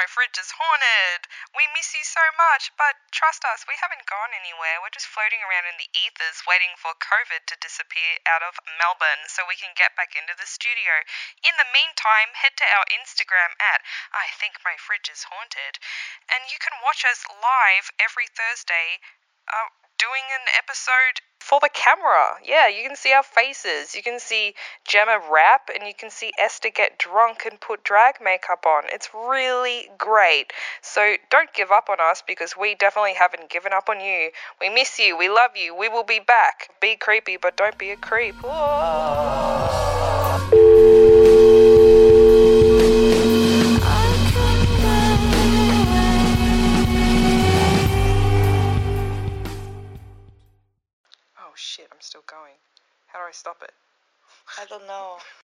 my fridge is haunted. We miss you so much, but trust us, we haven't gone anywhere. We're just floating around in the ethers waiting for COVID to disappear out of Melbourne so we can get back into the studio. In the meantime, head to our Instagram at I think my fridge is haunted, and you can watch us live every Thursday. Uh, doing an episode for the camera. Yeah, you can see our faces. You can see Gemma rap and you can see Esther get drunk and put drag makeup on. It's really great. So don't give up on us because we definitely haven't given up on you. We miss you. We love you. We will be back. Be creepy, but don't be a creep. Oh shit, I'm still going. How do I stop it? I don't know.